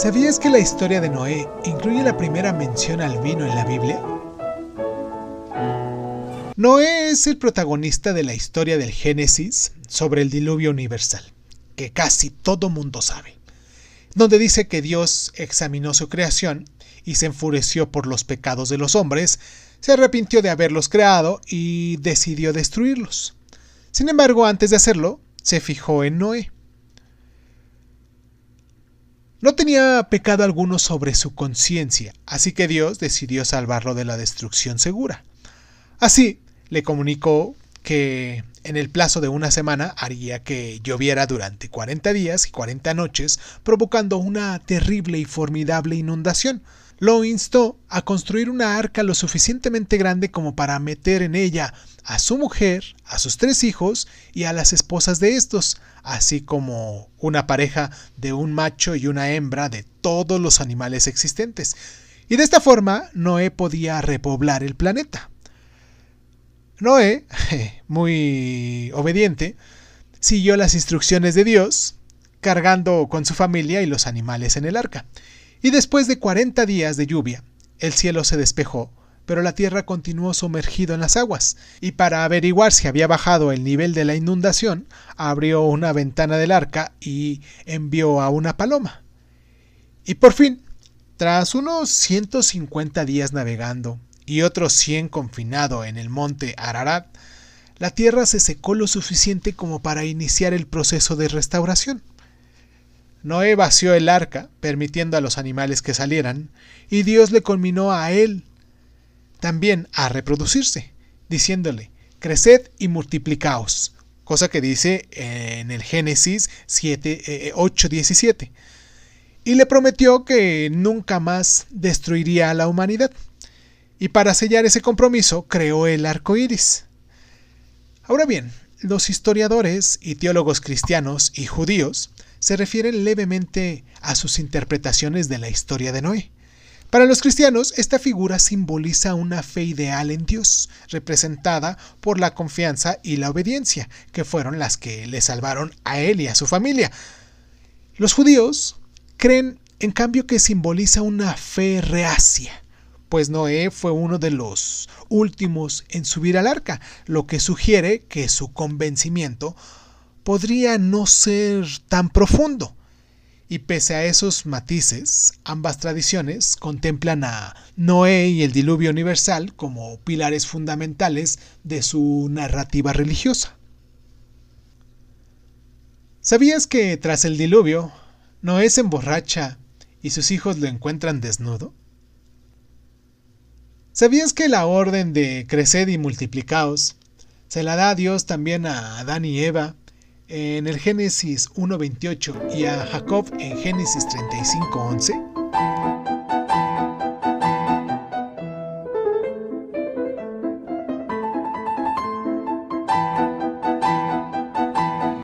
¿Sabías que la historia de Noé incluye la primera mención al vino en la Biblia? Noé es el protagonista de la historia del Génesis sobre el diluvio universal, que casi todo mundo sabe, donde dice que Dios examinó su creación y se enfureció por los pecados de los hombres, se arrepintió de haberlos creado y decidió destruirlos. Sin embargo, antes de hacerlo, se fijó en Noé. No tenía pecado alguno sobre su conciencia, así que Dios decidió salvarlo de la destrucción segura. Así, le comunicó que en el plazo de una semana haría que lloviera durante 40 días y 40 noches, provocando una terrible y formidable inundación, lo instó a construir una arca lo suficientemente grande como para meter en ella a su mujer, a sus tres hijos y a las esposas de estos, así como una pareja de un macho y una hembra de todos los animales existentes. Y de esta forma Noé podía repoblar el planeta. Noé, muy obediente, siguió las instrucciones de Dios, cargando con su familia y los animales en el arca. Y después de 40 días de lluvia, el cielo se despejó, pero la tierra continuó sumergido en las aguas, y para averiguar si había bajado el nivel de la inundación, abrió una ventana del arca y envió a una paloma. Y por fin, tras unos 150 días navegando y otros 100 confinado en el monte Ararat, la tierra se secó lo suficiente como para iniciar el proceso de restauración. Noé vació el arca, permitiendo a los animales que salieran, y Dios le conminó a él también a reproducirse, diciéndole, creced y multiplicaos, cosa que dice en el Génesis 7, 8, 17. Y le prometió que nunca más destruiría a la humanidad. Y para sellar ese compromiso creó el arco iris. Ahora bien, los historiadores y teólogos cristianos y judíos se refieren levemente a sus interpretaciones de la historia de Noé. Para los cristianos, esta figura simboliza una fe ideal en Dios, representada por la confianza y la obediencia, que fueron las que le salvaron a él y a su familia. Los judíos creen, en cambio, que simboliza una fe reacia, pues Noé fue uno de los últimos en subir al arca, lo que sugiere que su convencimiento podría no ser tan profundo. Y pese a esos matices, ambas tradiciones contemplan a Noé y el diluvio universal como pilares fundamentales de su narrativa religiosa. ¿Sabías que tras el diluvio, Noé se emborracha y sus hijos lo encuentran desnudo? ¿Sabías que la orden de creced y multiplicaos se la da Dios también a Adán y Eva en el Génesis 1.28 y a Jacob en Génesis 35.11?